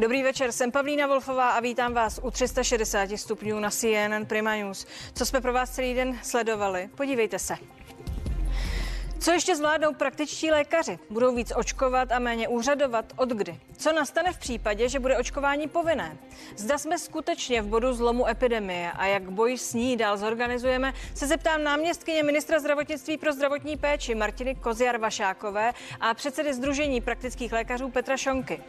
Dobrý večer, jsem Pavlína Wolfová a vítám vás u 360 stupňů na CNN Prima News. Co jsme pro vás celý den sledovali? Podívejte se. Co ještě zvládnou praktičtí lékaři? Budou víc očkovat a méně úřadovat? Od kdy? Co nastane v případě, že bude očkování povinné? Zda jsme skutečně v bodu zlomu epidemie a jak boj s ní dál zorganizujeme, se zeptám náměstkyně ministra zdravotnictví pro zdravotní péči Martiny Koziar Vašákové a předsedy Združení praktických lékařů Petra Šonky.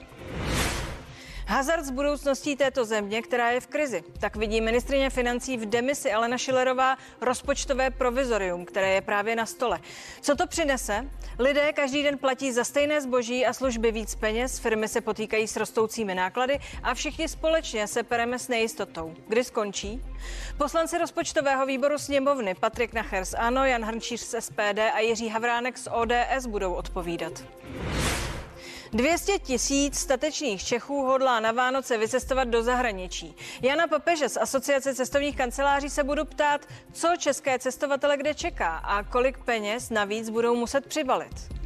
Hazard s budoucností této země, která je v krizi. Tak vidí ministrině financí v demisi Alena Šilerová rozpočtové provizorium, které je právě na stole. Co to přinese? Lidé každý den platí za stejné zboží a služby víc peněz, firmy se potýkají s rostoucími náklady a všichni společně se pereme s nejistotou. Kdy skončí? Poslanci rozpočtového výboru sněmovny Patrik Nacher z ANO, Jan Hrnčíř z SPD a Jiří Havránek z ODS budou odpovídat. 200 tisíc statečných Čechů hodlá na Vánoce vycestovat do zahraničí. Jana Papeže z Asociace cestovních kanceláří se budu ptát, co české cestovatele kde čeká a kolik peněz navíc budou muset přibalit.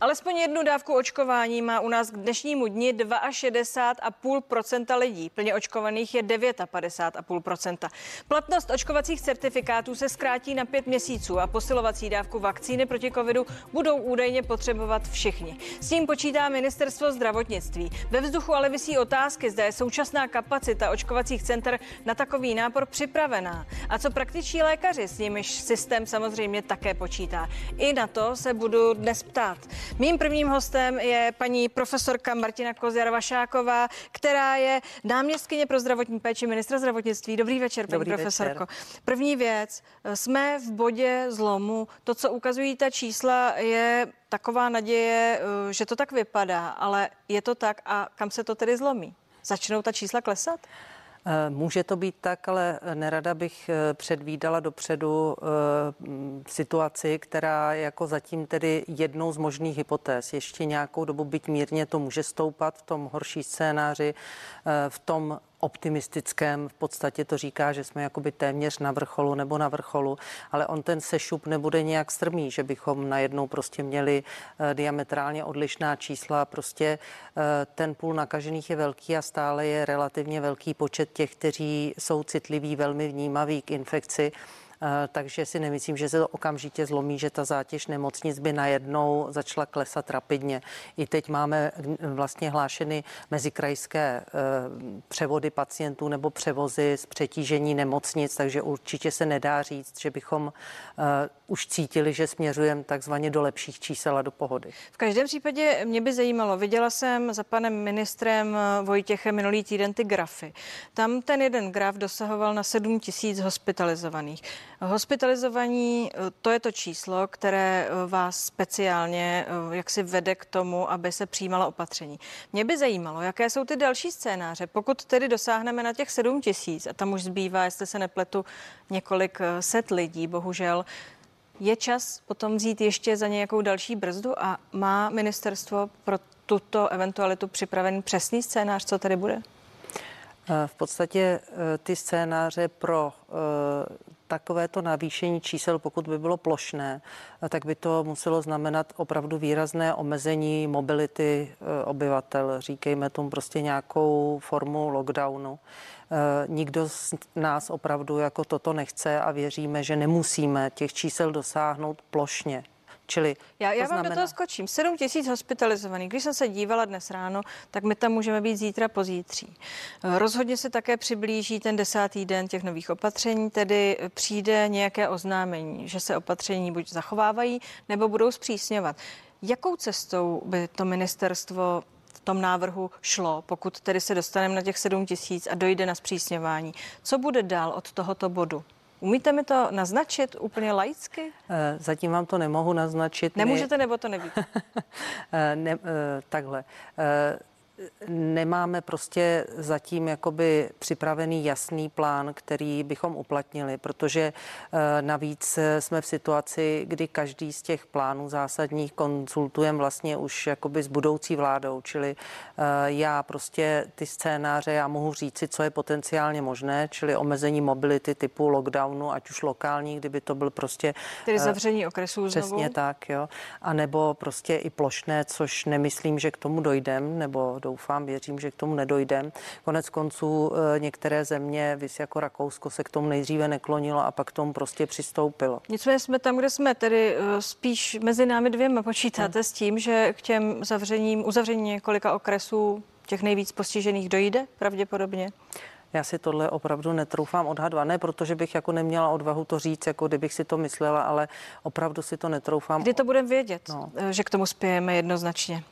Alespoň jednu dávku očkování má u nás k dnešnímu dni 62,5% lidí. Plně očkovaných je 59,5% Platnost očkovacích certifikátů se zkrátí na pět měsíců a posilovací dávku vakcíny proti covidu budou údajně potřebovat všichni. S tím počítá ministerstvo zdravotnictví. Ve vzduchu ale vysí otázky, zda je současná kapacita očkovacích center na takový nápor připravená. A co praktičtí lékaři, s nimiž systém samozřejmě také počítá. I na to se budu dnes ptát. Mým prvním hostem je paní profesorka Martina Koziar-Vašáková, která je náměstkyně pro zdravotní péči ministra zdravotnictví. Dobrý večer, paní Dobrý profesorko. Večer. První věc, jsme v bodě zlomu. To, co ukazují ta čísla, je taková naděje, eh, že to tak vypadá, ale je to tak a kam se to tedy zlomí? Začnou ta čísla klesat? Eh, může to být tak, ale nerada bych eh, předvídala dopředu eh, situaci, která jako zatím tedy jednou z možných hypotéz. Ještě nějakou dobu, byť mírně to může stoupat v tom horší scénáři, v tom optimistickém. V podstatě to říká, že jsme jakoby téměř na vrcholu nebo na vrcholu, ale on ten sešup nebude nějak strmý, že bychom najednou prostě měli uh, diametrálně odlišná čísla. Prostě uh, ten půl nakažených je velký a stále je relativně velký počet těch, kteří jsou citliví, velmi vnímaví k infekci. Eh, takže si nemyslím, že se to okamžitě zlomí, že ta zátěž nemocnic by najednou začala klesat rapidně. I teď máme vlastně hlášeny mezikrajské eh, převody pacientů nebo převozy z přetížení nemocnic, takže určitě se nedá říct, že bychom eh, už cítili, že směřujeme takzvaně do lepších čísel a do pohody. V každém případě mě by zajímalo, viděla jsem za panem ministrem Vojtěchem minulý týden ty grafy. Tam ten jeden graf dosahoval na 7 tisíc hospitalizovaných. Hospitalizovaní, to je to číslo, které eh, vás speciálně eh, jak si vede k tomu, aby se přijímalo opatření. Mě by zajímalo, jaké jsou ty další scénáře. Pokud tedy dosáhneme na těch 7 tisíc a tam už zbývá, jestli se nepletu, několik eh, set lidí, bohužel, je čas potom vzít ještě za nějakou další brzdu a má ministerstvo pro tuto eventualitu připravený přesný scénář, co tady bude? V podstatě ty scénáře pro takovéto navýšení čísel, pokud by bylo plošné, tak by to muselo znamenat opravdu výrazné omezení mobility eh, obyvatel. Říkejme tomu prostě nějakou formu lockdownu. Eh, nikdo z nás opravdu jako toto nechce a věříme, že nemusíme těch čísel dosáhnout plošně. Čili já, já vám znamená... do toho skočím. 7 tisíc hospitalizovaných. Když jsem se dívala dnes ráno, tak my tam můžeme být zítra pozítří. Rozhodně se také přiblíží ten desátý den těch nových opatření, tedy přijde nějaké oznámení, že se opatření buď zachovávají, nebo budou zpřísňovat. Jakou cestou by to ministerstvo v tom návrhu šlo, pokud tedy se dostaneme na těch 7 tisíc a dojde na zpřísňování? Co bude dál od tohoto bodu? Umíte mi to naznačit úplně laicky? Eh, zatím vám to nemohu naznačit. Nemůžete nebo to nevíte? Eh, ne, eh, takhle. Nemáme prostě zatím jakoby připravený jasný plán, který bychom uplatnili, protože eh, navíc jsme v situaci, kdy každý z těch plánů zásadních konsultujeme vlastně už jakoby s budoucí vládou, čili eh, já prostě ty scénáře, já mohu říci, co je potenciálně možné, čili omezení mobility typu lockdownu, ať už lokální, kdyby to byl prostě... Tedy eh, zavření okresů Přesně znovu. tak, jo. A nebo prostě i plošné, což nemyslím, že k tomu dojdem, nebo doufám, věřím, že k tomu nedojdem. Konec konců eh, některé země, vys jako Rakousko, se k tomu nejdříve neklonilo a pak k tomu prostě přistoupilo. Nicméně jsme tam, kde jsme, tedy spíš mezi námi dvěma. Počítáte hmm. s tím, že k těm zavřením, uzavření několika okresů těch nejvíc postižených dojde pravděpodobně? Já si tohle opravdu netroufám odhadovat, ne protože bych jako neměla odvahu to říct, jako kdybych si to myslela, ale opravdu si to netroufám. Kdy to budeme vědět, no. že k tomu spějeme jednoznačně?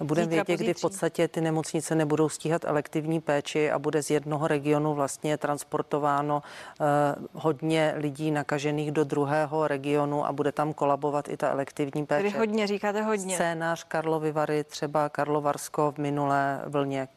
Budeme vědět, kdy v podstatě ty nemocnice nebudou stíhat elektivní péči a bude z jednoho regionu vlastně transportováno eh, hodně lidí nakažených do druhého regionu a bude tam kolabovat i ta elektivní péče. Tedy hodně, říkáte hodně. Scénář Karlovy Vary, třeba Karlovarsko v minulé vlně,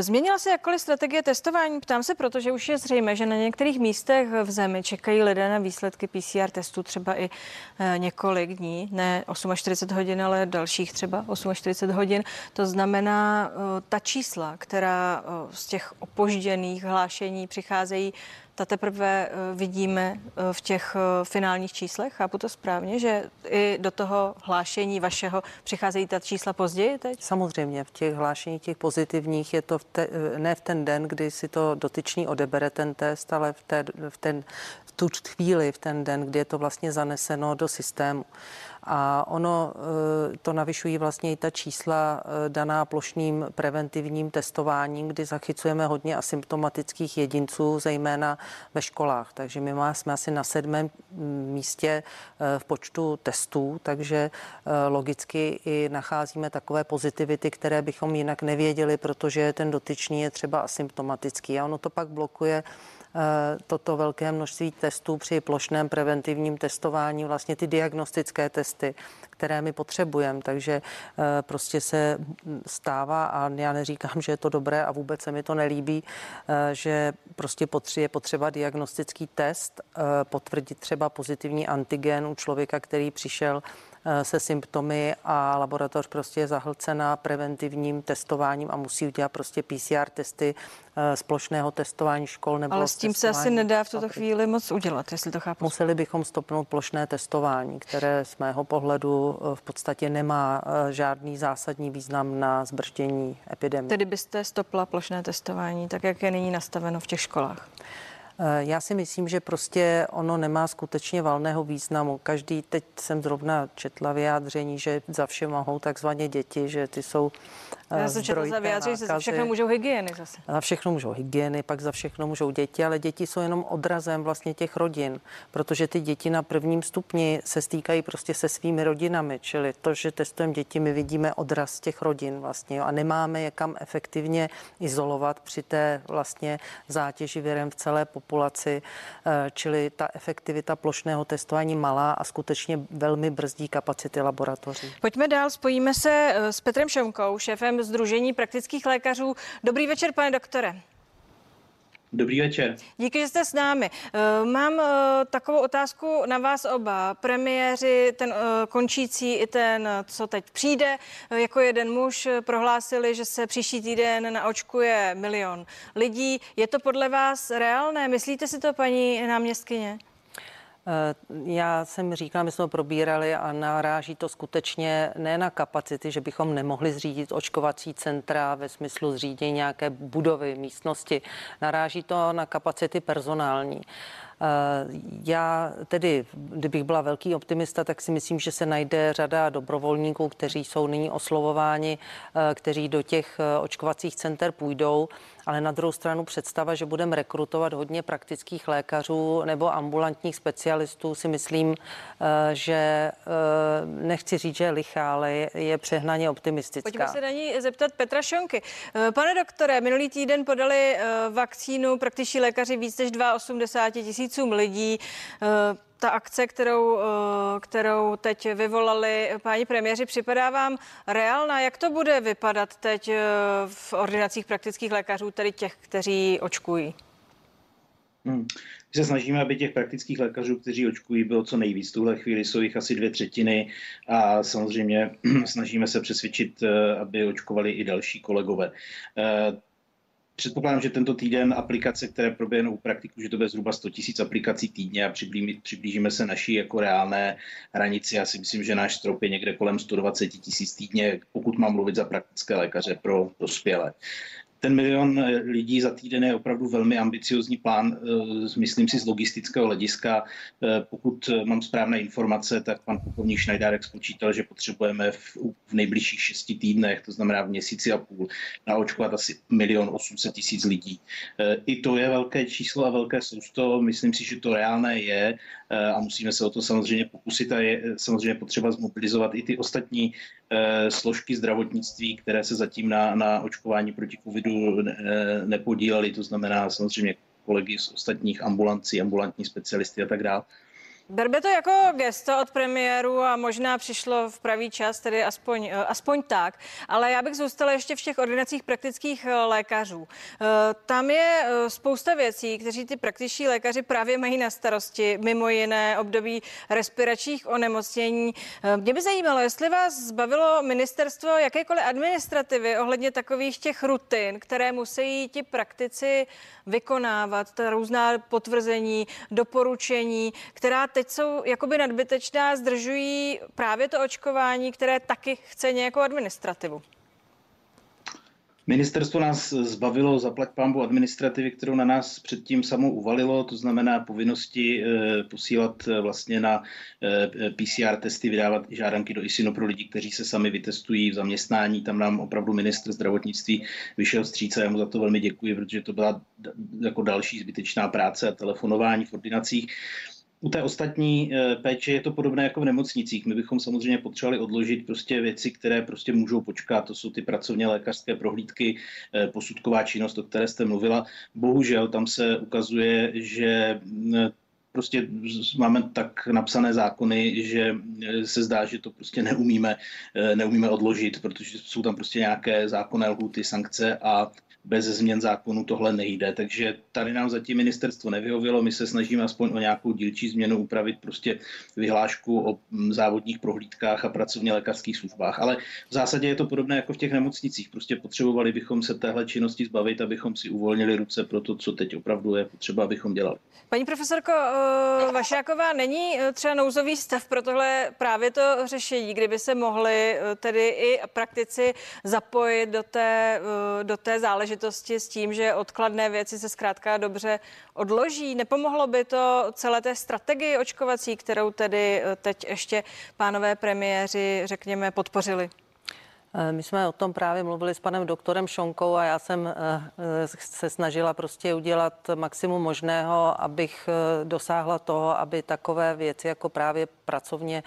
změnila se jakkoliv strategie testování? Ptám se, protože už je zřejmé, že na některých místech v zemi čekají lidé na výsledky PCR testů třeba i eh, několik dní, ne 48 hodin, ale dalších třeba 48 hodin. To znamená, eh, ta čísla, která z těch opožděných hlášení přicházejí, ta teprve eh, vidíme eh, v těch eh, finálních číslech. Chápu to správně, že i do toho hlášení vašeho přicházejí ta čísla později teď? Samozřejmě, v těch hlášení těch pozitivních je to v te, ne v ten den, kdy si to dotyčný odebere ten test, ale v, té, v, ten, v tu chvíli, v ten den, kdy je to vlastně zaneseno do systému. A ono eh, to navyšují vlastně i ta čísla eh, daná plošným preventivním testováním, kdy zachycujeme hodně asymptomatických jedinců, zejména ve školách. Takže my jsme asi na sedmém místě eh, v počtu testů, takže logicky i nacházíme takové pozitivity, které bychom jinak nevěděli, protože ten dotyčný je třeba asymptomatický. A ono to pak blokuje toto velké množství testů při plošném preventivním testování, vlastně ty diagnostické testy, které my potřebujeme. Takže eh, prostě se stává a já neříkám, že je to dobré a vůbec se mi to nelíbí, eh, že prostě je potřeba diagnostický test, potvrdit třeba pozitivní antigen u člověka, který přišel Eh, se symptomy a laboratoř prostě je zahlcená preventivním testováním a musí udělat prostě PCR testy eh, splošného testování škol nebo Ale s tím se asi nedá v tuto chvíli moc udělat, jestli to chápu. Museli bychom stopnout plošné testování, které z mého pohledu eh, v podstatě nemá žádný zásadní význam na zbrždění epidemie. Tedy byste stopla plošné testování, tak jak je nyní nastaveno v těch školách? Eh, já si myslím, že prostě ono nemá skutečně valného významu. Každý, teď jsem zrovna četla vyjádření, že za vše mohou takzvaně děti, že ty jsou já jsem četla za vyjádření, že za všechno můžou hygieny zase. Za všechno můžou hygieny, pak za všechno můžou děti, ale děti jsou jenom odrazem vlastně těch rodin, protože ty děti na prvním stupni se stýkají prostě se svými rodinami, čili to, že testujeme děti, my vidíme odraz těch rodin vlastně jo, a nemáme je kam efektivně izolovat při té vlastně zátěži věrem v celé populaci, eh, čili ta efektivita plošného testování malá a skutečně velmi brzdí kapacity laboratoří. Pojďme dál, spojíme se eh, s Petrem Šomkou, šéfem Združení praktických lékařů. Dobrý večer, pane doktore. Dobrý večer. Díky, že jste s námi. Eh, mám eh, takovou otázku na vás oba. Premiéři, ten eh, končící i ten, co teď přijde, jako jeden muž prohlásili, že se příští týden naočkuje milion lidí. Je to podle vás reálné? Myslíte si to, paní náměstkyně? Eh, já jsem říkala, my jsme to probírali a naráží to skutečně ne na kapacity, že bychom nemohli zřídit očkovací centra ve smyslu zřídění nějaké budovy, místnosti. Naráží to na kapacity personální. Eh, já tedy, kdybych byla velký optimista, tak si myslím, že se najde řada dobrovolníků, kteří jsou nyní oslovováni, eh, kteří do těch očkovacích center půjdou ale na druhou stranu představa, že budeme rekrutovat hodně praktických lékařů nebo ambulantních specialistů, si myslím, eh, že eh, nechci říct, že je lichá, ale je přehnaně optimistická. Pojďme se na ní zeptat Petra Šonky. Eh, pane doktore, minulý týden podali vakcínu praktičtí lékaři víc než 82 tisícům lidí. ta akce, kterou, kterou teď vyvolali páni premiéři, připadá vám reálná? Jak to bude vypadat teď v ordinacích praktických lékařů, tedy těch, kteří očkují? Hmm. My se snažíme, aby těch praktických lékařů, kteří očkují, bylo co nejvíc. V tuhle chvíli jsou jich asi dvě třetiny a samozřejmě snažíme se přesvědčit, eh, aby očkovali i další kolegové. Předpokládám, že tento týden aplikace, které proběhnou u praktiku, že to bude zhruba 100 000 aplikací týdně a přiblížíme se naší jako reálné hranici. Já si myslím, že náš strop je někde kolem 120 tisíc týdně, pokud mám mluvit za praktické lékaře pro dospělé ten milion eh, lidí za týden je opravdu velmi ambiciozní plán, eh, myslím si z logistického hlediska. Eh, pokud mám správné informace, tak pan plukovník Šnajdárek spočítal, že potřebujeme v, v nejbližších šesti týdnech, to znamená v měsíci a půl, naočkovat asi milion 800 tisíc lidí. I to je velké číslo a velké sousto. Myslím si, že to reálné je a musíme se o to samozřejmě pokusit a je samozřejmě potřeba zmobilizovat i ty ostatní složky zdravotnictví, které se zatím na, na očkování proti covidu nepodíleli, to znamená samozřejmě kolegy z ostatních ambulancí, ambulantní specialisty a tak dále. Berbe to jako gesto od premiéru a možná přišlo v pravý čas, tedy aspoň, eh, aspoň tak. Ale já bych zůstala ještě v těch ordinacích praktických eh, lékařů. Eh, tam je spousta věcí, kteří ty praktičtí lékaři právě mají na starosti, mimo jiné období respiračních onemocnění. Mě by zajímalo, jestli vás zbavilo ministerstvo jakékoliv administrativy ohledně takových těch rutin, které musí ti praktici vykonávat, ta různá potvrzení, doporučení, která teď jsou jakoby nadbytečná, zdržují právě to očkování, které taky chce nějakou administrativu. Ministerstvo nás zbavilo zaplať pámbu administrativy, kterou na nás předtím samo uvalilo, to znamená povinnosti eh, posílat eh, vlastně na eh, PCR testy, vydávat žádanky do ISINu pro lidi, kteří se sami vytestují v zaměstnání. Tam nám opravdu ministr zdravotnictví vyšel stříce, já mu za to velmi děkuji, protože to byla jako další zbytečná práce a telefonování v ordinacích. U té ostatní eh, péče je to podobné jako v nemocnicích. My bychom samozřejmě potřebovali odložit prostě věci, které prostě můžou počkat. To jsou ty pracovně lékařské prohlídky, eh, posudková činnost, o které jste mluvila. Bohužel tam se ukazuje, že eh, prostě máme tak napsané zákony, že se zdá, že to prostě neumíme, neumíme odložit, protože jsou tam prostě nějaké zákonné lhuty, sankce a bez změn zákonu tohle nejde. Takže tady nám zatím ministerstvo nevyhovělo. My se snažíme aspoň o nějakou dílčí změnu upravit prostě vyhlášku o mm, závodních prohlídkách a pracovně lékařských službách. Ale v zásadě je to podobné jako v těch nemocnicích. Prostě potřebovali bychom se téhle činnosti zbavit, abychom si uvolnili ruce pro to, co teď opravdu je potřeba, abychom dělali. Paní profesorko eh, Vašáková, není eh, třeba nouzový stav pro tohle právě to řešení, kdyby se mohli eh, tedy i praktici zapojit do té, do té záležitosti s tím, že odkladné věci se zkrátka dobře odloží? Nepomohlo by to celé té strategii očkovací, kterou tedy teď ještě pánové premiéři, řekněme, podpořili? Eh, my jsme o tom právě mluvili s panem doktorem Šonkou a já jsem eh, eh, se snažila prostě udělat maximum možného, abych dosáhla toho, aby takové věci jako právě pracovně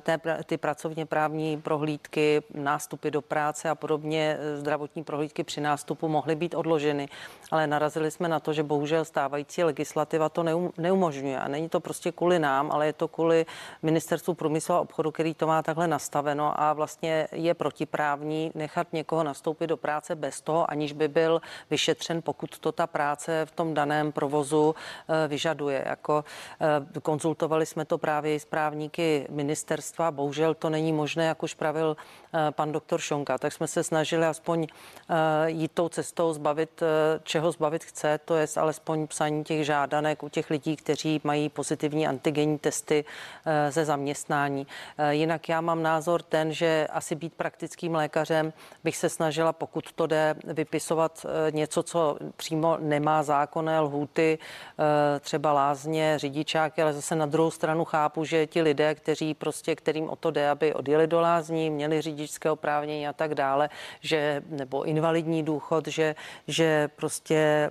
té, ty pracovně právní prohlídky, nástupy do práce a podobně, zdravotní prohlídky při nástupu mohly být odloženy. Ale narazili jsme na to, že bohužel stávající legislativa to neum, neumožňuje. A není to prostě kvůli nám, ale je to kvůli ministerstvu průmyslu a obchodu, který to má takhle nastaveno a vlastně je protiprávní nechat někoho nastoupit do práce bez toho, aniž by byl vyšetřen, pokud to ta práce v tom daném provozu eh, vyžaduje. Jako eh, konzultovali jsme to právě s právníky ministerstva ministerstva. Bohužel to není možné, jak už pravil pan doktor Šonka. Tak jsme se snažili aspoň eh, jít tou cestou zbavit, eh, čeho zbavit chce, to je alespoň psaní těch žádanek u těch lidí, kteří mají pozitivní antigenní testy ze zaměstnání. Jinak já mám názor ten, že asi být praktickým lékařem bych se snažila, pokud to jde, vypisovat něco, co přímo nemá zákonné lhůty, třeba lázně, řidičáky, ale zase na druhou stranu chápu, že ti lidé, kteří pro prostě, kterým o to jde, aby odjeli do lázní, měli řidičské oprávnění a tak dále, že nebo invalidní důchod, že, že prostě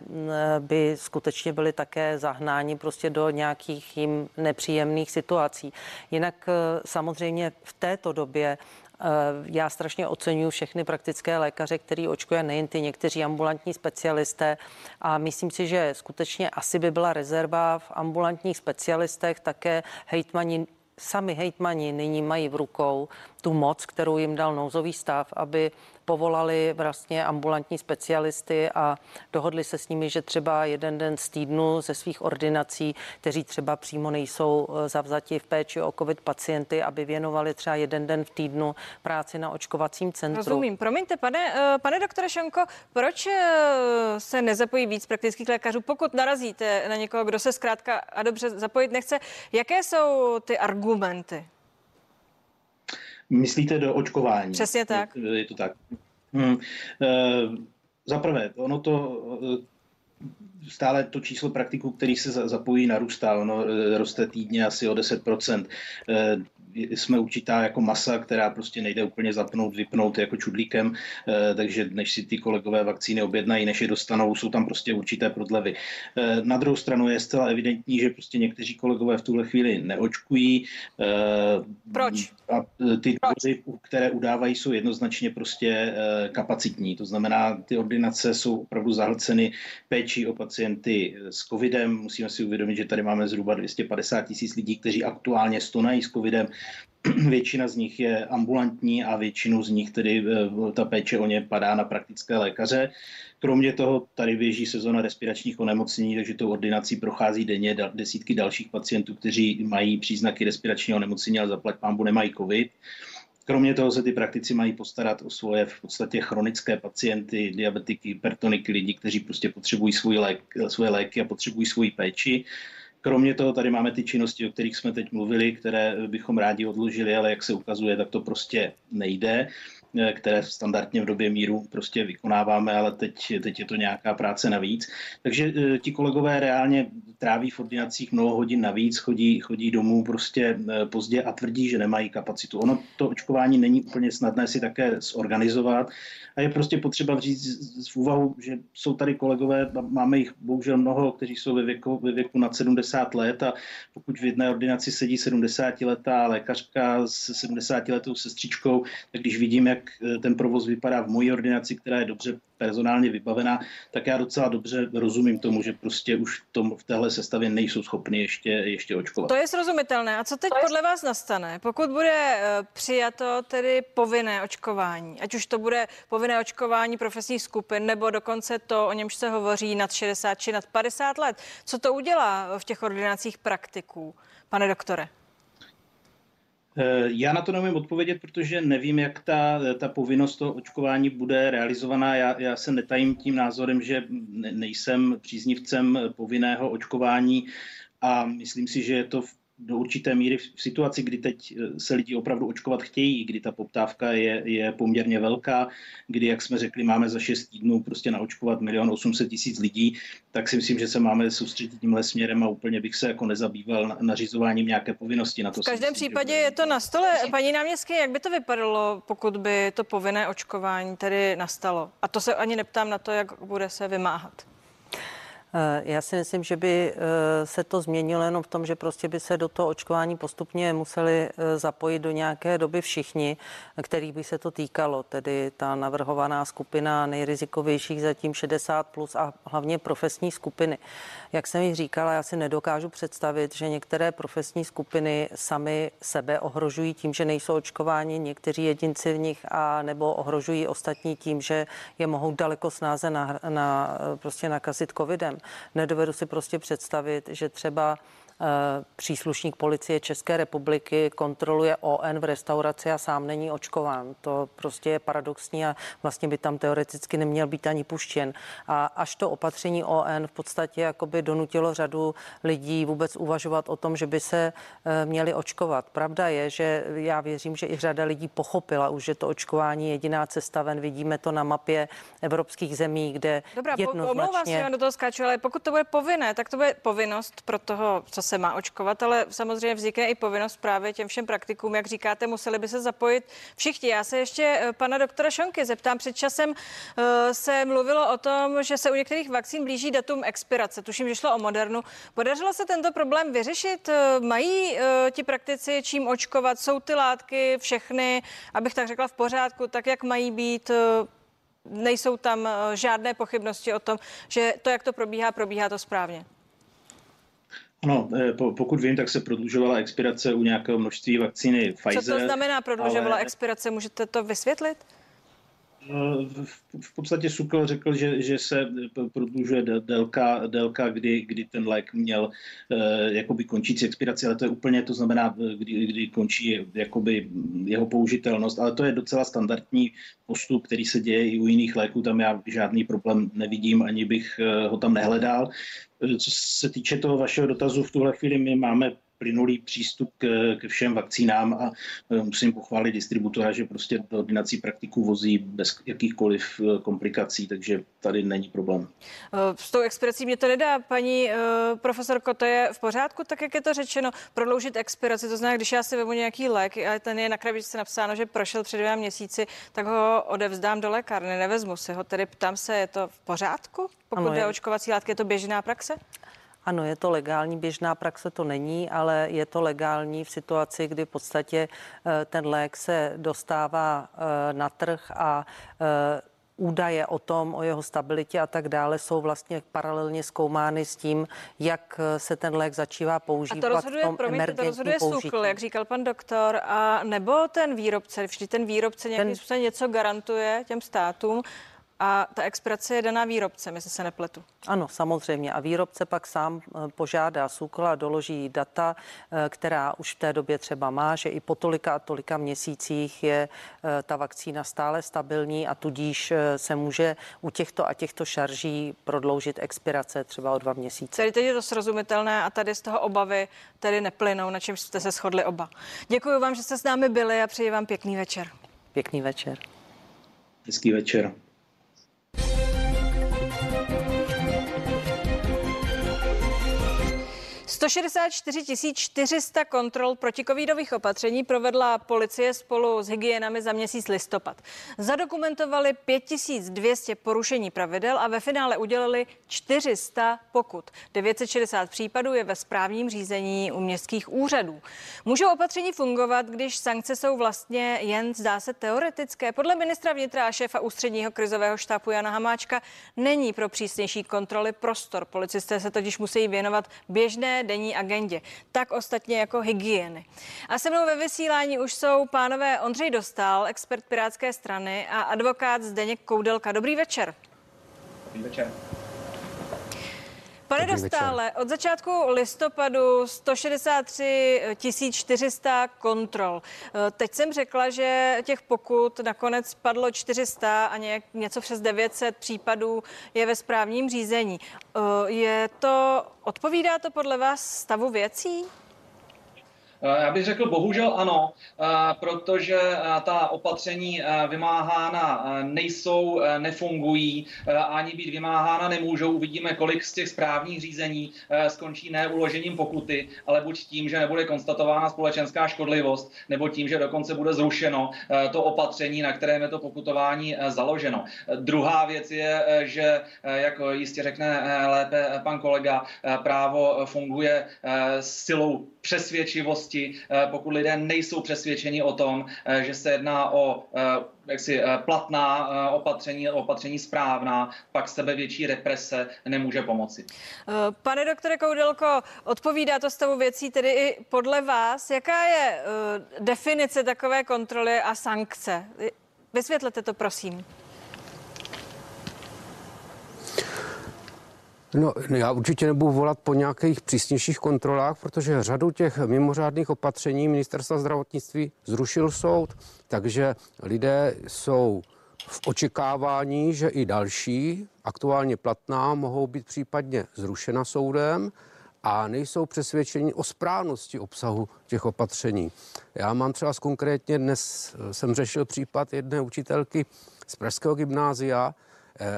by skutečně byli také zahnáni prostě do nějakých jim nepříjemných situací. Jinak e, samozřejmě v této době Já strašně oceňuji všechny praktické lékaře, který očkuje nejen ty někteří ambulantní specialisté a myslím si, že skutečně asi by byla rezerva v ambulantních specialistech, také hejtmani sami hejtmani nyní mají v rukou tu moc, kterou jim dal nouzový stav, aby povolali vlastně ambulantní specialisty a dohodli se s nimi, že třeba jeden den z týdnu ze svých ordinací, kteří třeba přímo nejsou eh, zavzati v péči o covid pacienty, aby věnovali třeba jeden den v týdnu práci na očkovacím centru. Rozumím. Promiňte, pane, eh, pane doktore Šanko, proč eh, se nezapojí víc praktických lékařů, pokud narazíte na někoho, kdo se zkrátka a dobře zapojit nechce? Jaké jsou ty argumenty? Myslíte do očkování? Přesně tak. Je, je to tak. Hmm. E, Za prvé, ono to e, stále to číslo praktiků, který se zapojí, narůstá. Ono e, roste týdně asi o 10% jsme určitá jako masa, která prostě nejde úplně zapnout, vypnout jako čudlíkem, eh, takže než si ty kolegové vakcíny objednají, než je dostanou, jsou tam prostě určité prodlevy. Eh, na druhou stranu je zcela evidentní, že prostě někteří kolegové v tuhle chvíli neočkují. Eh, Proč? A ty důvody, které udávají, jsou jednoznačně prostě kapacitní. To znamená, ty ordinace jsou opravdu zahlceny péčí o pacienty s covidem. Musíme si uvědomit, že tady máme zhruba 250 tisíc lidí, kteří aktuálně stonají s covidem. Většina z nich je ambulantní a většinu z nich tedy eh, ta péče o ně padá na praktické lékaře. Kromě toho tady běží sezona respiračních onemocnění, takže tou ordinací prochází denně desítky dalších pacientů, kteří mají příznaky respiračního onemocnění, ale zaplať pámbu nemají covid. Kromě toho se ty praktici mají postarat o svoje v podstatě chronické pacienty, diabetiky, hypertoniky, lidi, kteří prostě potřebují svůj lék, svoje léky a potřebují svoji péči. Kromě toho tady máme ty činnosti, o kterých jsme teď mluvili, které bychom rádi odložili, ale jak se ukazuje, tak to prostě nejde. Eh, které standardně v době míru prostě vykonáváme, ale teď, teď je to nějaká práce navíc. Takže eh, ti kolegové reálně tráví v ordinacích mnoho hodin navíc, chodí, chodí domů prostě eh, pozdě a tvrdí, že nemají kapacitu. Ono to očkování není úplně snadné si také zorganizovat a je prostě potřeba vzít v úvahu, že jsou tady kolegové, máme jich bohužel mnoho, kteří jsou ve věku, ve věku nad 70 let a pokud v jedné ordinaci sedí 70 letá lékařka s 70 letou sestřičkou, tak když vidím, jak eh, ten provoz vypadá v mojí ordinaci, která je dobře personálně vybavená, tak já docela dobře rozumím tomu, že prostě už tom, v téhle sestavě nejsou schopni ještě, ještě očkovat. To je srozumitelné. A co teď podle vás nastane? Pokud bude eh, přijato tedy povinné očkování, ať už to bude povinné očkování profesních skupin, nebo dokonce to, o němž se hovoří nad 60 či nad 50 let, co to udělá v těch ordinacích praktiků, pane doktore? Eh, já na to neumím odpovědět, protože nevím, jak ta, ta povinnost toho očkování bude realizovaná. Já, já se netajím tím názorem, že nejsem příznivcem povinného očkování a myslím si, že je to v do určité míry v situaci, kdy teď eh, se lidi opravdu očkovat chtějí, kdy ta poptávka je, je poměrně velká, kdy, jak jsme řekli, máme za 6 týdnů prostě naočkovat milion 800 tisíc lidí, tak si myslím, že se máme soustředit tímhle směrem a úplně bych se jako nezabýval nařizováním nějaké povinnosti na to. V každém myslím, případě je to na stole. Paní náměstky, jak by to vypadalo, pokud by to povinné očkování tedy nastalo? A to se ani neptám na to, jak bude se vymáhat. Eh, já si myslím, že by eh, se to změnilo jenom v tom, že prostě by se do toho očkování postupně museli eh, zapojit do nějaké doby všichni, kterých by se to týkalo, tedy ta navrhovaná skupina nejrizikovějších zatím 60 plus a hlavně profesní skupiny. Jak jsem již říkala, já si nedokážu představit, že některé profesní skupiny sami sebe ohrožují tím, že nejsou očkováni, někteří jedinci v nich a nebo ohrožují ostatní tím, že je mohou daleko snáze na, na, prostě nakazit covidem. Nedovedu si prostě představit, že třeba příslušník policie České republiky kontroluje ON v restauraci a sám není očkován. To prostě je paradoxní a vlastně by tam teoreticky neměl být ani puštěn. A až to opatření ON v podstatě jakoby donutilo řadu lidí vůbec uvažovat o tom, že by se eh, měli očkovat. Pravda je, že já věřím, že i řada lidí pochopila už, že to očkování je jediná cesta ven. Vidíme to na mapě evropských zemí, kde Dobrá, jednoznačně... omlouvám se, do toho skáču, ale ale pokud to bude povinné, tak to bude povinnost pro toho, co se má očkovat, ale samozřejmě vznikne i povinnost právě těm všem praktikům, jak říkáte, museli by se zapojit všichni. Já se ještě eh, pana doktora Šonky zeptám. Před časem uh, se mluvilo o tom, že se u některých vakcín blíží datum expirace. Tuším, že šlo o Modernu. Podařilo se tento problém vyřešit? Mají uh, ti praktici čím očkovat? Jsou ty látky všechny, abych tak řekla, v pořádku, tak jak mají být? Nejsou tam eh, žádné pochybnosti o tom, že to, jak to probíhá, probíhá to správně. Ano, eh, pokud vím, tak se prodlužovala expirace u nějakého množství vakcíny Pfizer. Co to znamená prodlužovala ale... expirace? Můžete to vysvětlit? V podstatě Sukl řekl, že, že se prodlužuje délka, délka kdy, kdy ten lék měl eh, jakoby končící expiraci, ale to je úplně, to znamená, kdy, kdy končí jakoby jeho použitelnost, ale to je docela standardní postup, který se děje i u jiných léků, tam já žádný problém nevidím, ani bych eh, ho tam nehledal. Co se týče toho vašeho dotazu, v tuhle chvíli my máme plynulý přístup k, ke všem vakcínám a e, musím pochválit distributora, že prostě do ordinací praktiků vozí bez jakýchkoliv e, komplikací, takže tady není problém. E, s tou expirací mě to nedá. Paní profesorko, to je v pořádku, tak jak je to řečeno, prodloužit expiraci, to znamená, když já si vezmu nějaký lék a ten je na krabičce napsáno, že prošel před dvěma měsíci, tak ho odevzdám do lékárny, nevezmu si ho, tedy ptám se, je to v pořádku? Pokud ano, je očkovací látky, je to běžná praxe? Ano, je to legální, běžná praxe to není, ale je to legální v situaci, kdy v podstatě eh, ten lék se dostává eh, na trh a eh, údaje o tom, o jeho stabilitě a tak dále jsou vlastně paralelně zkoumány s tím, jak se ten lék začívá používat. A to rozhoduje, v tom promiňte, to rozhoduje SUKL, jak říkal pan doktor, a nebo ten výrobce, vždy ten výrobce nějakým ten... způsobem něco garantuje těm státům, a ta expirace je daná výrobcem, jestli se nepletu. Ano, samozřejmě. A výrobce pak sám eh, požádá SÚKL a doloží data, eh, která už v té době třeba má, že i po tolika a tolika měsících je eh, ta vakcína stále stabilní a tudíž se může u těchto a těchto šarží prodloužit expirace třeba o dva měsíce. Tady teď je to srozumitelné a tady z toho obavy tedy neplynou, na čem jste se shodli oba. Děkuji vám, že jste s námi byli a přeji vám pěkný večer. Pěkný večer. Hezký večer. 164 400 kontrol protikovídových opatření provedla policie spolu s hygienami za měsíc listopad. Zadokumentovali 5200 porušení pravidel a ve finále udělali 400 pokut. 960 případů je ve správním řízení u městských úřadů. Můžou opatření fungovat, když sankce jsou vlastně jen, zdá se, teoretické? Podle ministra vnitra a šéfa ústředního krizového štábu Jana Hamáčka není pro přísnější kontroly prostor. Policisté se totiž musí věnovat běžné denní agendě, tak ostatně jako hygieny. A se mnou ve vysílání už jsou pánové Ondřej Dostal, expert Pirátské strany a advokát Zdeněk Koudelka. Dobrý večer. Dobrý večer. Pane Dostále, od začátku listopadu 163 400 kontrol. Teď jsem řekla, že těch pokut nakonec padlo 400 a nějak, něco přes 900 případů je ve správním řízení. Je to, odpovídá to podle vás stavu věcí? Eh, já bych řekl bohužel ano, eh, protože eh, ta opatření vymáhána nejsou, nefungují, ani být vymáhána nemůžou. Uvidíme, kolik z těch správních řízení skončí ne uložením pokuty, ale buď tím, že nebude konstatována společenská škodlivost, nebo tím, že dokonce bude zrušeno to opatření, na kterém je to pokutování založeno. Druhá věc je, že, jak jistě řekne lépe pan kolega, právo funguje silou přesvědčivosti, eh, pokud lidé nejsou přesvědčeni o tom, eh, že se jedná o eh, jaksi platná opatření, opatření správná, pak sebe větší represe nemůže pomoci. Pane doktore Koudelko, odpovídá to stavu věcí tedy i podle vás? Jaká je definice takové kontroly a sankce? Vysvětlete to, prosím. No, já určitě nebudu volat po nějakých přísnějších kontrolách, protože řadu těch mimořádných opatření ministerstva zdravotnictví zrušil soud, takže lidé jsou v očekávání, že i další aktuálně platná mohou být případně zrušena soudem a nejsou přesvědčeni o správnosti obsahu těch opatření. Já mám třeba konkrétně dnes, jsem řešil případ jedné učitelky z Pražského gymnázia,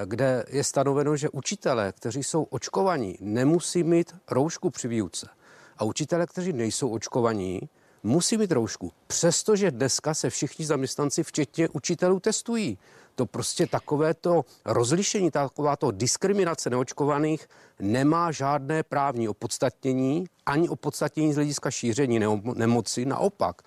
kde je stanoveno, že učitelé, kteří jsou očkovaní, nemusí mít roušku při výuce. A učitelé, kteří nejsou očkovaní, musí mít roušku. Přestože dneska se všichni zaměstnanci, včetně učitelů, testují. To prostě takovéto rozlišení, takováto diskriminace neočkovaných nemá žádné právní opodstatnění, ani opodstatnění z hlediska šíření nemoci. Naopak,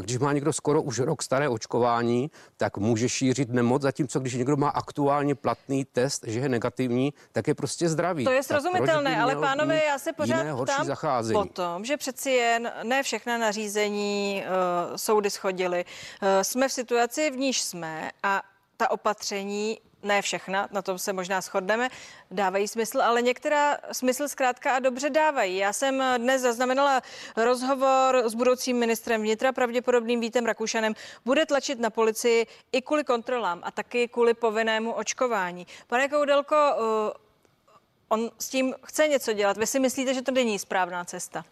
když má někdo skoro už rok staré očkování, tak může šířit nemoc, zatímco když někdo má aktuálně platný test, že je negativní, tak je prostě zdravý. To je srozumitelné, ale pánové, já se pořád ptám zacházení. o tom, že přeci jen ne všechna nařízení uh, soudy schodily. Uh, jsme v situaci, v níž jsme a ta opatření ne všechna, na tom se možná shodneme, dávají smysl, ale některá smysl zkrátka a dobře dávají. Já jsem dnes zaznamenala rozhovor s budoucím ministrem vnitra, pravděpodobným Vítem Rakušanem. Bude tlačit na policii i kvůli kontrolám a taky kvůli povinnému očkování. Pane Koudelko, eh, on s tím chce něco dělat. Vy si myslíte, že to není správná cesta?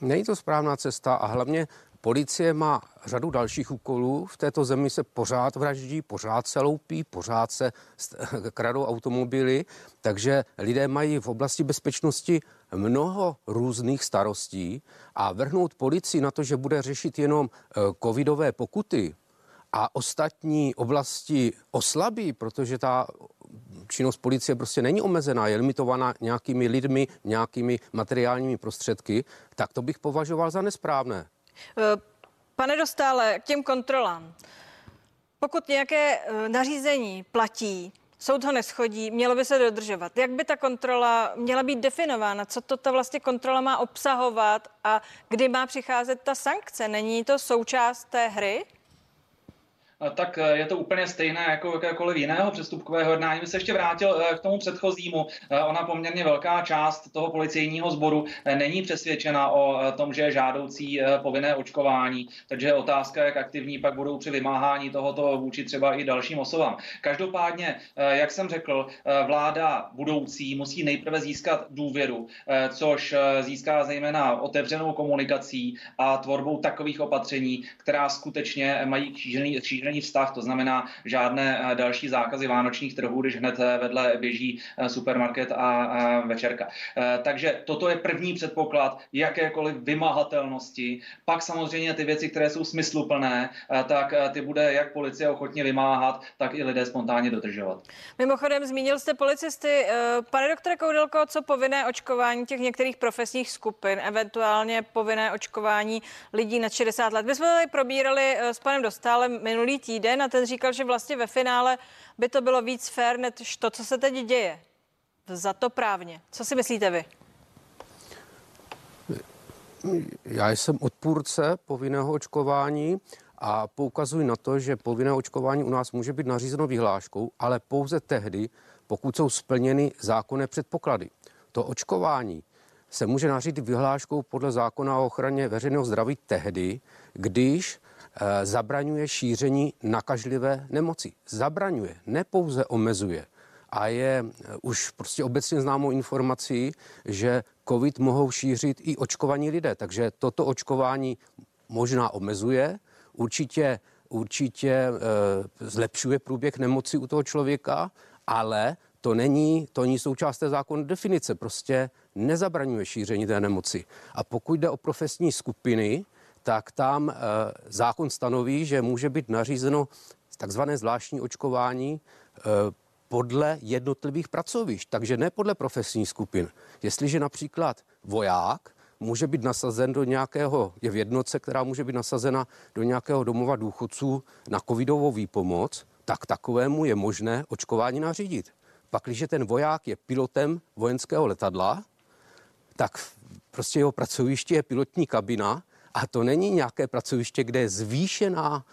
Není to správná cesta a hlavně Policie má řadu dalších úkolů. V této zemi se pořád vraždí, pořád se loupí, pořád se kradou automobily, takže lidé mají v oblasti bezpečnosti mnoho různých starostí a vrhnout policii na to, že bude řešit jenom eh, covidové pokuty a ostatní oblasti oslabí, protože ta činnost policie prostě není omezená, je limitovaná nějakými lidmi, nějakými materiálními prostředky, tak to bych považoval za nesprávné. Eh, pane Dostále, k těm kontrolám. Pokud nějaké eh, nařízení platí, soud ho neschodí, mělo by se dodržovat. Jak by ta kontrola měla být definována? Co to ta vlastně kontrola má obsahovat a kdy má přicházet ta sankce? Není to součást té hry? Tak eh, je to úplně stejné jako jakékoliv jiného přestupkového jednání. Bych se ještě vrátil eh, k tomu předchozímu. Eh, ona poměrně velká část toho policejního sboru není přesvědčena o tom, že je žádoucí povinné očkování, takže otázka, jak aktivní pak budou při vymáhání tohoto vůči třeba i dalším osobám. Každopádně, jak jsem řekl, vláda budoucí musí nejprve získat důvěru, což získá zejména otevřenou komunikací a tvorbou takových opatření, která skutečně mají křížený vztah, to znamená žádné eh, další zákazy vánočních trhů, když hned eh, vedle běží eh, supermarket a večerka. Takže toto je první předpoklad jakékoliv vymahatelnosti. Pak samozřejmě ty věci, které jsou smysluplné, tak ty bude jak policie ochotně vymáhat, tak i lidé spontánně dodržovat. Mimochodem, zmínil jste policisty. Pane doktore Koudelko, co povinné očkování těch některých profesních skupin, eventuálně povinné očkování lidí nad 60 let? My jsme tady probírali s panem Dostálem minulý týden a ten říkal, že vlastně ve finále by to bylo víc fér, než to, co se teď děje. Za to právně. Co si myslíte vy? Já jsem odpůrce povinného očkování a poukazuji na to, že povinné očkování u nás může být nařízeno vyhláškou, ale pouze tehdy, pokud jsou splněny zákonné předpoklady. To očkování se může nařídit vyhláškou podle zákona o ochraně veřejného zdraví tehdy, když zabraňuje šíření nakažlivé nemoci. Zabraňuje, ne pouze omezuje. A je eh, už prostě obecně známou informací, že COVID mohou šířit i očkovaní lidé. Takže toto očkování možná omezuje, určitě, určitě e, zlepšuje průběh nemoci u toho člověka, ale to není, to není součást té zákonné definice, prostě nezabraňuje šíření té nemoci. A pokud jde o profesní skupiny, tak tam eh, zákon stanoví, že může být nařízeno takzvané zvláštní očkování eh, podle jednotlivých pracovišť, takže ne podle profesních skupin. Jestliže například voják může být nasazen do nějakého, je v jednotce, která může být nasazena do nějakého domova důchodců na covidovou výpomoc, tak takovému je možné očkování nařídit. Pak, když ten voják je pilotem vojenského letadla, tak prostě jeho pracoviště je pilotní kabina a to není nějaké pracoviště, kde je zvýšená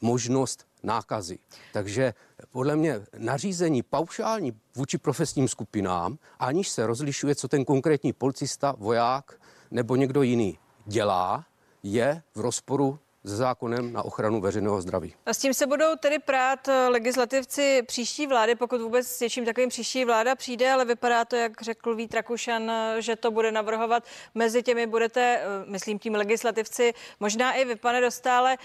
možnost nákazy. Takže podle mě nařízení paušální vůči profesním skupinám, aniž se rozlišuje, co ten konkrétní policista, voják nebo někdo jiný dělá, je v rozporu se zákonem na ochranu veřejného zdraví. A s tím se budou tedy prát eh, legislativci příští vlády, pokud vůbec s něčím takovým příští vláda přijde, ale vypadá to, jak řekl Vít Rakušan, eh, že to bude navrhovat. Mezi těmi budete, eh, myslím tím legislativci, možná i vy, pane Dostále.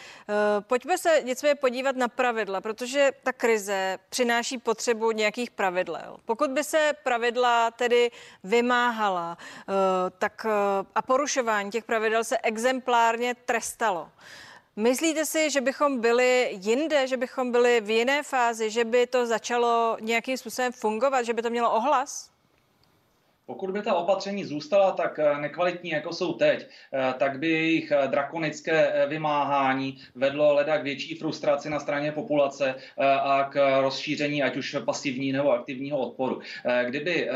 Pojďme se nicméně podívat na pravidla, protože ta krize přináší potřebu nějakých pravidel. Pokud by se pravidla tedy vymáhala tak a porušování těch pravidel se exemplárně trestalo, Myslíte si, že bychom byli jinde, že bychom byli v jiné fázi, že by to začalo nějakým způsobem fungovat, že by to mělo ohlas? Pokud by ta opatření zůstala tak eh, nekvalitní, jako jsou teď, eh, tak by jejich eh, drakonické vymáhání vedlo leda k větší frustraci na straně populace a k rozšíření ať už pasivní nebo aktivního odporu. Kdyby,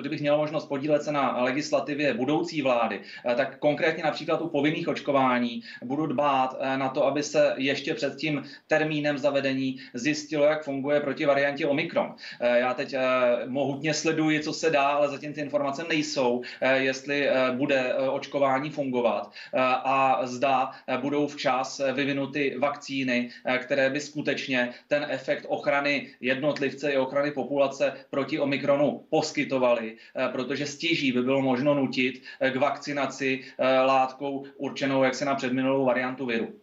kdybych měl možnost podílet se na legislativě budoucí vlády, tak konkrétně například u povinných očkování budu dbát na to, aby se ještě před tím termínem zavedení zjistilo, jak funguje proti variantě Omikron. Já teď mohutně sleduji, co se dá, ale zatím ty informace nejsou, eh, jestli eh, bude eh, očkování fungovat a zda budou včas vyvinuty vakcíny, které by skutečně ten efekt ochrany jednotlivce i ochrany populace proti Omikronu poskytovaly, protože stěží by bylo možno nutit k vakcinaci látkou určenou jak se na předminulou variantu viru.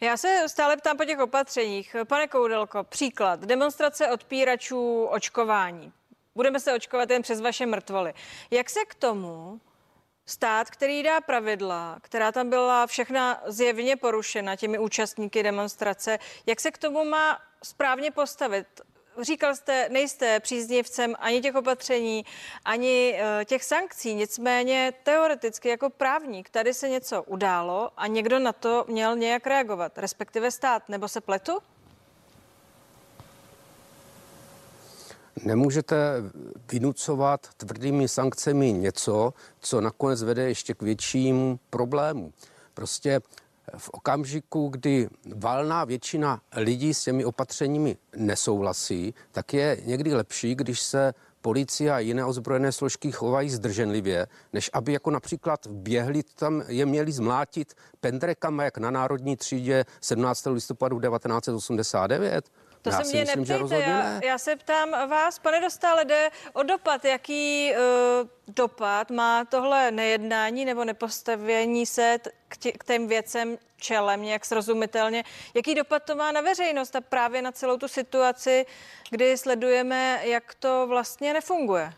Já se stále ptám po těch opatřeních. Pane Koudelko, příklad. Demonstrace odpíračů očkování. Budeme se očkovat jen přes vaše mrtvoly. Jak se k tomu stát, který dá pravidla, která tam byla všechna zjevně porušena těmi účastníky demonstrace, jak se k tomu má správně postavit? Říkal jste, nejste příznivcem ani těch opatření, ani uh, těch sankcí, nicméně teoreticky jako právník tady se něco událo a někdo na to měl nějak reagovat, respektive stát, nebo se pletu? Nemůžete vynucovat tvrdými sankcemi něco, co nakonec vede ještě k větším problémům. Prostě v okamžiku, kdy valná většina lidí s těmi opatřeními nesouhlasí, tak je někdy lepší, když se policie a jiné ozbrojené složky chovají zdrženlivě, než aby jako například běhli tam je měli zmlátit pendrekama, jak na národní třídě 17. listopadu 1989. To já se mě myslím, neptejte, já, já se ptám vás, pane Dostále, jde o dopad. Jaký uh, dopad má tohle nejednání nebo nepostavění se t- k, tě, k těm věcem čelem nějak srozumitelně? Jaký dopad to má na veřejnost a právě na celou tu situaci, kdy sledujeme, jak to vlastně nefunguje?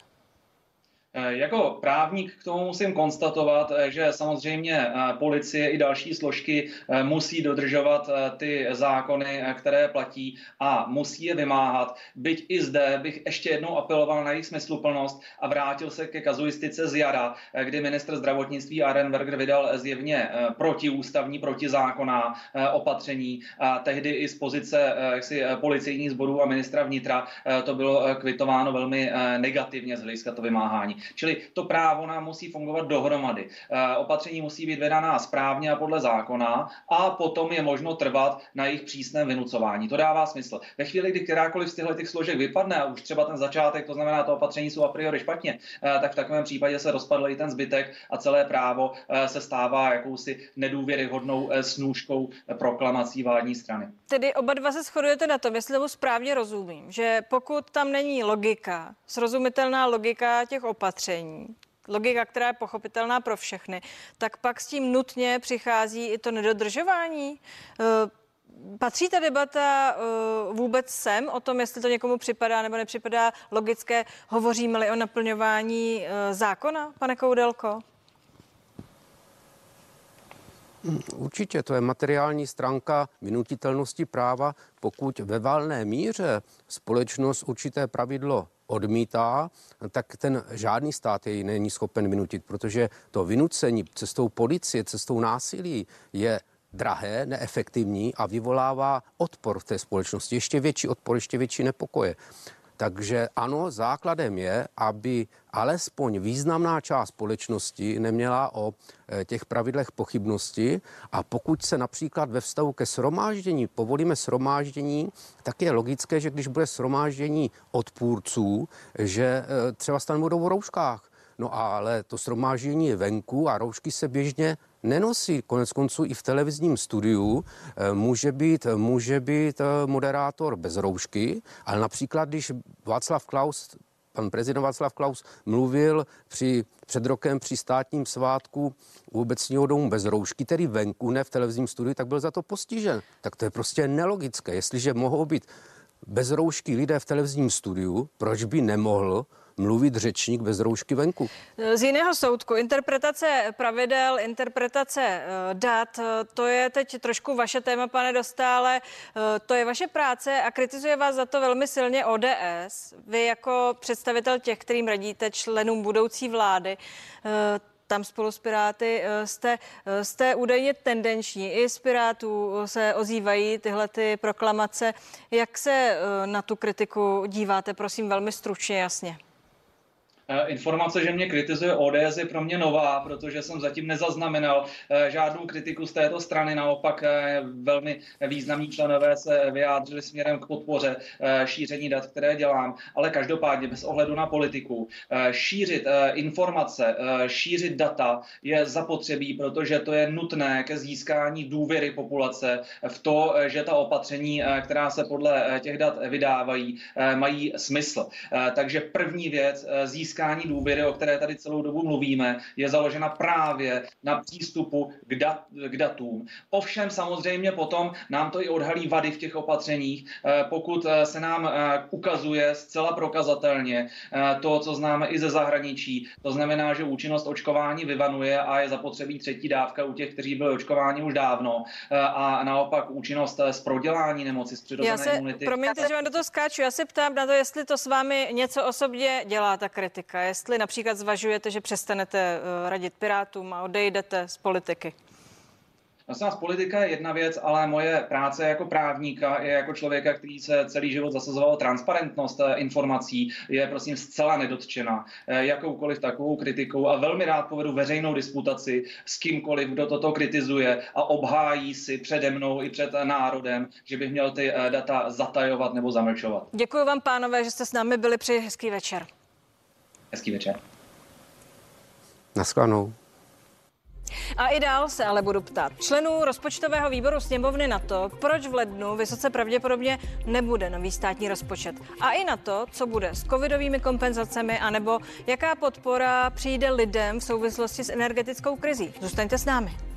Eh, jako právník k tomu musím konstatovat, eh, že samozřejmě eh, policie i další složky musí dodržovat ty zákony, které platí a musí je vymáhat. Byť i zde bych ještě jednou apeloval na jejich smysluplnost a vrátil se ke kazuistice z jara, kdy ministr zdravotnictví Arenberger vydal zjevně protiústavní, protizákonná opatření. A tehdy i z pozice jaksi, policejních sborů a ministra vnitra to bylo kvitováno velmi negativně z hlediska to vymáhání. Čili to právo nám musí fungovat dohromady. Eh, opatření musí být vydaná správně a podle zákona a potom je možno trvat na jejich přísném vynucování. To dává smysl. Ve chvíli, kdy kterákoliv z těchto těch složek vypadne a už třeba ten začátek, to znamená, to opatření jsou a priori špatně, eh, tak v takovém případě se rozpadl i ten zbytek a celé právo eh, se stává jakousi nedůvěryhodnou snůžkou proklamací vládní strany. Tedy oba dva se shodujete na tom, jestli tomu správně rozumím, že pokud tam není logika, srozumitelná logika těch opatření, opatření, logika, která je pochopitelná pro všechny, tak pak s tím nutně přichází i to nedodržování. Eh, patří ta debata uh, vůbec sem o tom, jestli to někomu připadá nebo nepřipadá logické? Hovoříme-li o naplňování uh, zákona, pane Koudelko? Určitě, to je materiální stránka vynutitelnosti práva. Pokud ve valné míře společnost určité pravidlo odmítá, tak ten žádný stát jej není schopen vynutit, protože to vynucení cestou policie, cestou násilí je drahé, neefektivní a vyvolává odpor v té společnosti, ještě větší odpor, ještě větší nepokoje. Takže ano, základem je, aby alespoň významná část společnosti neměla o e, těch pravidlech pochybnosti. A pokud se například ve vztahu ke sromáždění povolíme sromáždění, tak je logické, že když bude sromáždění odpůrců, že e, třeba stan budou v rouškách, No ale to sromáždění je venku a roušky se běžně nenosí. Konec konců i v televizním studiu eh, může být, může být eh, moderátor bez roušky, ale například, když Václav Klaus pan prezident Václav Klaus mluvil při, před rokem při státním svátku u obecního domu bez roušky, tedy venku, ne v televizním studiu, tak byl za to postižen. Tak to je prostě nelogické. Jestliže mohou být bez roušky lidé v televizním studiu, proč by nemohl mluvit řečník bez roušky venku. Z jiného soudku, interpretace pravidel, interpretace eh, dat, eh, to je teď trošku vaše téma, pane Dostále, eh, to je vaše práce a kritizuje vás za to velmi silně ODS. Vy jako představitel těch, kterým radíte členům budoucí vlády, tam spolu s Piráty jste, jste údajně tendenční. I z Pirátů se ozývají tyhle ty proklamace. Jak se na tu kritiku díváte, prosím, velmi stručně, jasně? Eh, informace, že mě kritizuje ODS je pro mě nová, protože jsem zatím nezaznamenal eh, žádnou kritiku z této strany. Naopak eh, velmi významní členové se vyjádřili směrem k podpoře šíření dat, které dělám. Ale každopádně bez ohledu na politiku šířit informace, šířit data je zapotřebí, protože to je nutné ke získání důvěry populace v to, že ta opatření, která se podle těch dat vydávají, mají smysl. Takže první věc získat získání důvěry, o které tady celou dobu mluvíme, je založena právě na přístupu k, dat, k datům. Ovšem samozřejmě potom nám to i odhalí vady v těch opatřeních, eh, pokud eh, se nám eh, ukazuje zcela prokazatelně to, co známe i ze zahraničí. To znamená, že účinnost očkování vyvanuje a je zapotřebí třetí dávka u těch, kteří byli očkováni už dávno. A naopak účinnost z prodělání nemoci, z přirozené já se, imunity. Promiňte, že vám do toho skáču. Já se ptám na to, jestli to s vámi něco osobně dělá ta kritika politika. Jestli například zvažujete, že přestanete eh, radit Pirátům a odejdete z politiky. Prosím vás, politika je jedna věc, ale moje práce jako právníka i jako člověka, který se celý život zasazoval transparentnost eh, informací, je prosím zcela nedotčena eh, jakoukoliv takovou kritikou a velmi rád povedu veřejnou disputaci s kýmkoliv, kdo toto kritizuje a obhájí si přede mnou i před národem, že bych měl ty data zatajovat nebo zamlčovat. Děkuji vám, pánové, že jste s námi byli při hezký večer. Hezký večer. Naschledanou. A i dál se ale budu ptát členů rozpočtového výboru sněmovny na to, proč v lednu vysoce pravděpodobně nebude nový státní rozpočet. A i na to, co bude s covidovými kompenzacemi, anebo jaká podpora přijde lidem v souvislosti s energetickou krizí. Zůstaňte s námi.